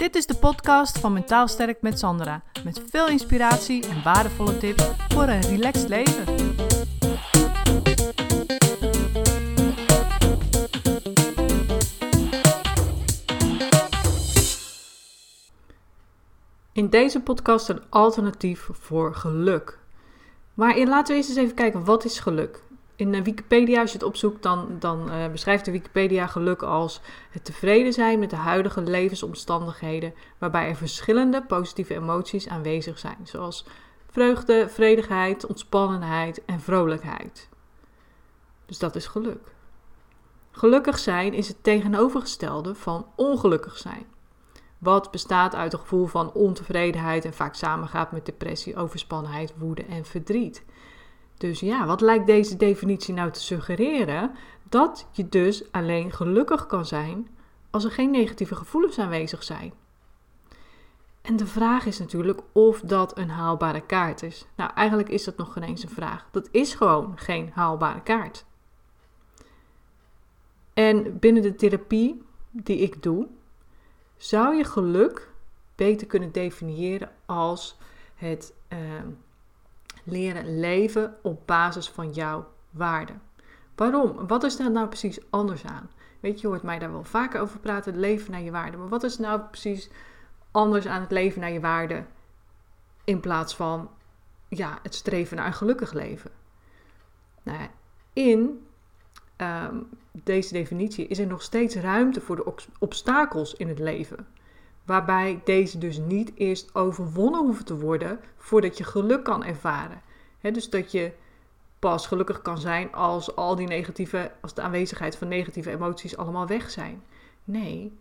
Dit is de podcast van Mentaal Sterk met Sandra. Met veel inspiratie en waardevolle tips voor een relaxed leven. In deze podcast een alternatief voor geluk. Maar laten we eerst eens even kijken, wat is geluk? In Wikipedia, als je het opzoekt, dan, dan uh, beschrijft de Wikipedia geluk als het tevreden zijn met de huidige levensomstandigheden, waarbij er verschillende positieve emoties aanwezig zijn, zoals vreugde, vredigheid, ontspannenheid en vrolijkheid. Dus dat is geluk. Gelukkig zijn is het tegenovergestelde van ongelukkig zijn. Wat bestaat uit een gevoel van ontevredenheid en vaak samengaat met depressie, overspannenheid, woede en verdriet. Dus ja, wat lijkt deze definitie nou te suggereren? Dat je dus alleen gelukkig kan zijn als er geen negatieve gevoelens aanwezig zijn. En de vraag is natuurlijk of dat een haalbare kaart is. Nou, eigenlijk is dat nog geen eens een vraag. Dat is gewoon geen haalbare kaart. En binnen de therapie die ik doe, zou je geluk beter kunnen definiëren als het. Uh, leren leven op basis van jouw waarden. Waarom? Wat is daar nou precies anders aan? Weet je, je hoort mij daar wel vaker over praten, leven naar je waarden. Maar wat is nou precies anders aan het leven naar je waarden in plaats van ja, het streven naar een gelukkig leven? Nou ja, in ehm, deze definitie is er nog steeds ruimte voor de obstakels in het leven. Waarbij deze dus niet eerst overwonnen hoeven te worden voordat je geluk kan ervaren. dus dat je pas gelukkig kan zijn als al die negatieve, als de aanwezigheid van negatieve emoties allemaal weg zijn. Nee,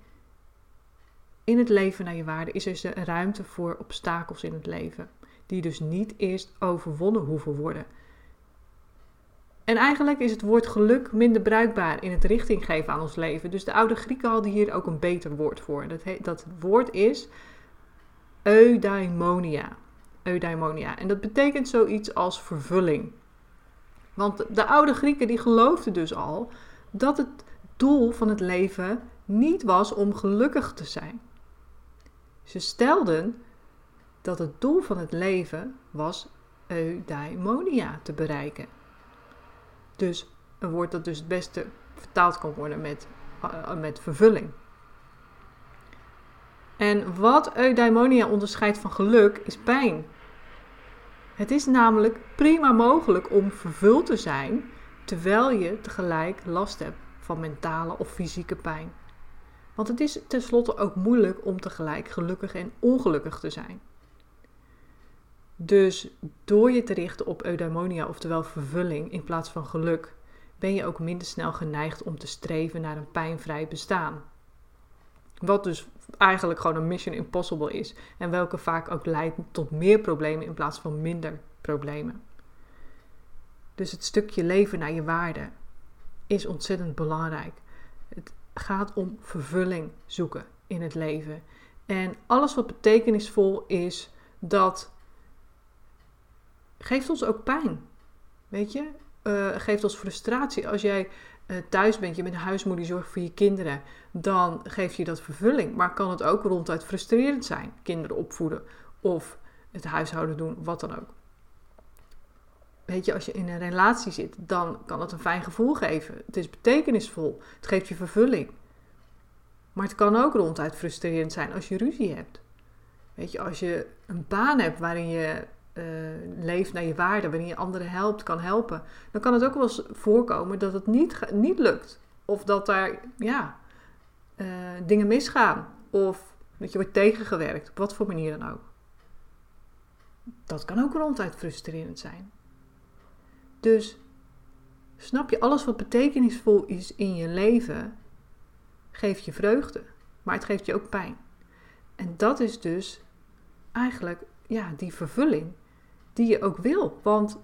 in het leven naar je waarde is er dus ruimte voor obstakels in het leven, die dus niet eerst overwonnen hoeven worden. En eigenlijk is het woord geluk minder bruikbaar in het richting geven aan ons leven. Dus de oude Grieken hadden hier ook een beter woord voor. Dat, dat woord is eudaimonia. Eudaimonia. En dat betekent zoiets als vervulling. Want de oude Grieken die geloofden dus al dat het doel van het leven niet was om gelukkig te zijn. Ze stelden dat het doel van het leven was eudaimonia te bereiken. Dus een woord dat dus het beste vertaald kan worden met, uh, met vervulling. En wat eudaimonia onderscheidt van geluk is pijn. Het is namelijk prima mogelijk om vervuld te zijn terwijl je tegelijk last hebt van mentale of fysieke pijn. Want het is tenslotte ook moeilijk om tegelijk gelukkig en ongelukkig te zijn. Dus door je te richten op eudaimonia, oftewel vervulling, in plaats van geluk, ben je ook minder snel geneigd om te streven naar een pijnvrij bestaan. Wat dus eigenlijk gewoon een mission impossible is en welke vaak ook leidt tot meer problemen in plaats van minder problemen. Dus het stukje leven naar je waarde is ontzettend belangrijk. Het gaat om vervulling zoeken in het leven. En alles wat betekenisvol is, dat geeft ons ook pijn. Weet je, uh, geeft ons frustratie. Als jij uh, thuis bent, je bent huismoeder, die zorgt voor je kinderen, dan geeft je dat vervulling. Maar kan het ook ronduit frustrerend zijn, kinderen opvoeden of het huishouden doen, wat dan ook. Weet je, als je in een relatie zit, dan kan het een fijn gevoel geven. Het is betekenisvol. Het geeft je vervulling. Maar het kan ook ronduit frustrerend zijn als je ruzie hebt. Weet je, als je een baan hebt waarin je uh, leeft naar je waarde, waarin je anderen helpt, kan helpen, dan kan het ook wel eens voorkomen dat het niet, niet lukt. Of dat daar ja, uh, dingen misgaan. Of dat je wordt tegengewerkt, op wat voor manier dan ook. Dat kan ook ronduit frustrerend zijn. Dus snap je, alles wat betekenisvol is in je leven, geeft je vreugde, maar het geeft je ook pijn. En dat is dus eigenlijk ja, die vervulling die je ook wil. Want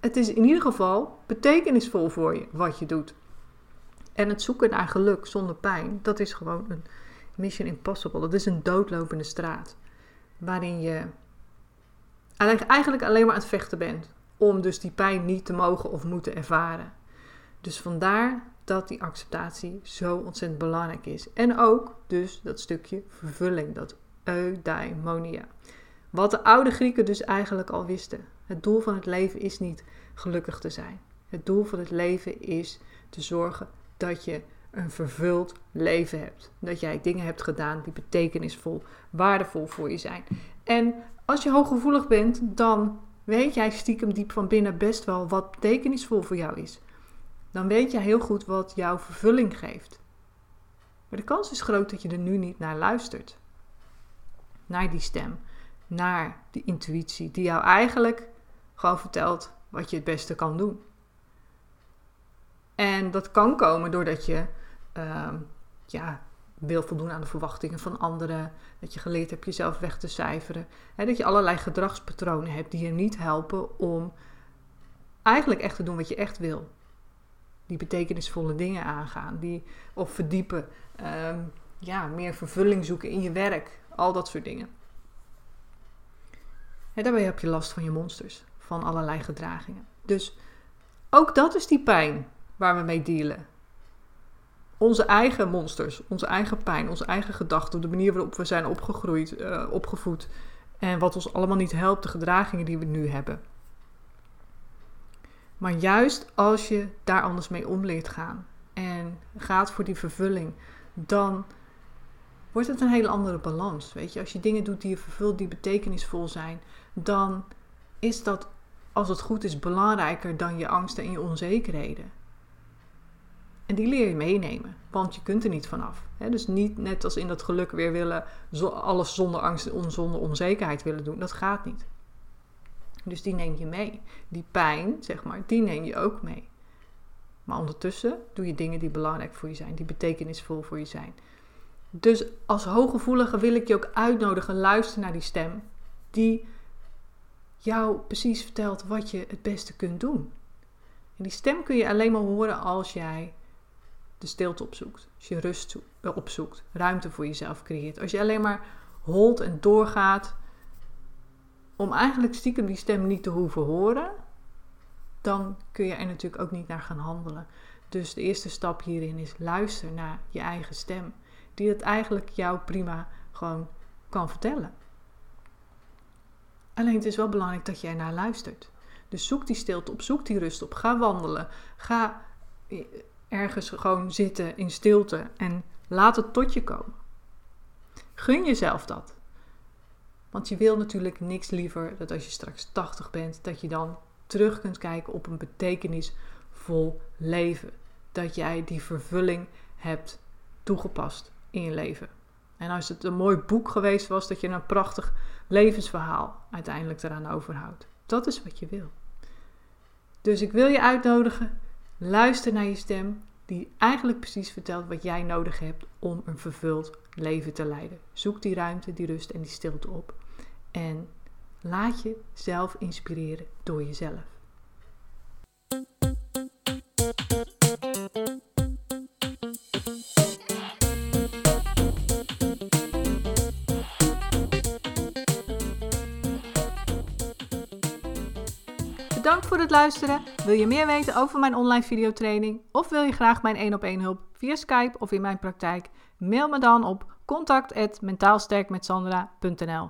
het is in ieder geval betekenisvol voor je wat je doet. En het zoeken naar geluk zonder pijn, dat is gewoon een mission impossible. Dat is een doodlopende straat. Waarin je eigenlijk alleen maar aan het vechten bent. Om dus die pijn niet te mogen of moeten ervaren. Dus vandaar dat die acceptatie zo ontzettend belangrijk is. En ook dus dat stukje vervulling, dat eudaimonia. Wat de oude Grieken dus eigenlijk al wisten. Het doel van het leven is niet gelukkig te zijn. Het doel van het leven is te zorgen dat je een vervuld leven hebt. Dat jij dingen hebt gedaan die betekenisvol, waardevol voor je zijn. En als je hooggevoelig bent, dan weet jij stiekem diep van binnen best wel wat betekenisvol voor jou is. Dan weet jij heel goed wat jouw vervulling geeft. Maar de kans is groot dat je er nu niet naar luistert. Naar die stem, naar die intuïtie, die jou eigenlijk gewoon vertelt wat je het beste kan doen. En dat kan komen doordat je uh, ja, wil voldoen aan de verwachtingen van anderen. Dat je geleerd hebt jezelf weg te cijferen. Hè, dat je allerlei gedragspatronen hebt die je niet helpen om eigenlijk echt te doen wat je echt wil. Die betekenisvolle dingen aangaan. Die, of verdiepen. Ehm, ja, meer vervulling zoeken in je werk. Al dat soort dingen. En daarbij heb je last van je monsters. Van allerlei gedragingen. Dus ook dat is die pijn waar we mee dealen onze eigen monsters, onze eigen pijn, onze eigen gedachten, de manier waarop we zijn opgegroeid, uh, opgevoed en wat ons allemaal niet helpt, de gedragingen die we nu hebben. Maar juist als je daar anders mee om leert gaan en gaat voor die vervulling, dan wordt het een hele andere balans. Weet je, als je dingen doet die je vervult, die betekenisvol zijn, dan is dat, als het goed is, belangrijker dan je angsten en je onzekerheden. En die leer je meenemen, want je kunt er niet vanaf. dus niet net als in dat geluk weer willen, alles zonder angst en zonder onzekerheid willen doen. Dat gaat niet. Dus die neem je mee. Die pijn, zeg maar, die neem je ook mee. Maar ondertussen doe je dingen die belangrijk voor je zijn, die betekenisvol voor je zijn. Dus als hooggevoelige wil ik je ook uitnodigen, luister naar die stem die jou precies vertelt wat je het beste kunt doen. En die stem kun je alleen maar horen als jij de stilte opzoekt. Als je rust eh, opzoekt, ruimte voor jezelf creëert. Als je alleen maar holt en doorgaat om eigenlijk stiekem die stem niet te hoeven horen, dan kun je er natuurlijk ook niet naar gaan handelen. Dus de eerste stap hierin is luister naar je eigen stem, die het eigenlijk jou prima gewoon kan vertellen. Alleen het is wel belangrijk dat jij naar luistert. Dus zoek die stilte op, zoek die rust op, ga wandelen, ga eh, ergens gewoon zitten in stilte en laat het tot je komen. Gun jezelf dat. Want je wil natuurlijk niks liever dat als je straks 80 bent, dat je dan terug kunt kijken op een betekenisvol leven. Dat jij die vervulling hebt toegepast in je leven. En als het een mooi boek geweest was, dat je een prachtig levensverhaal uiteindelijk eraan overhoudt. Dat is wat je wil. Dus ik wil je uitnodigen Luister naar je stem, die eigenlijk precies vertelt wat jij nodig hebt om een vervuld leven te leiden. Zoek die ruimte, die rust en die stilte op. En laat je zelf inspireren door jezelf. Bedankt voor het luisteren. Wil je meer weten over mijn online videotraining of wil je graag mijn 1 op 1 hulp via Skype of in mijn praktijk? Mail me dan op contact@mentaalsterkmetsandra.nl.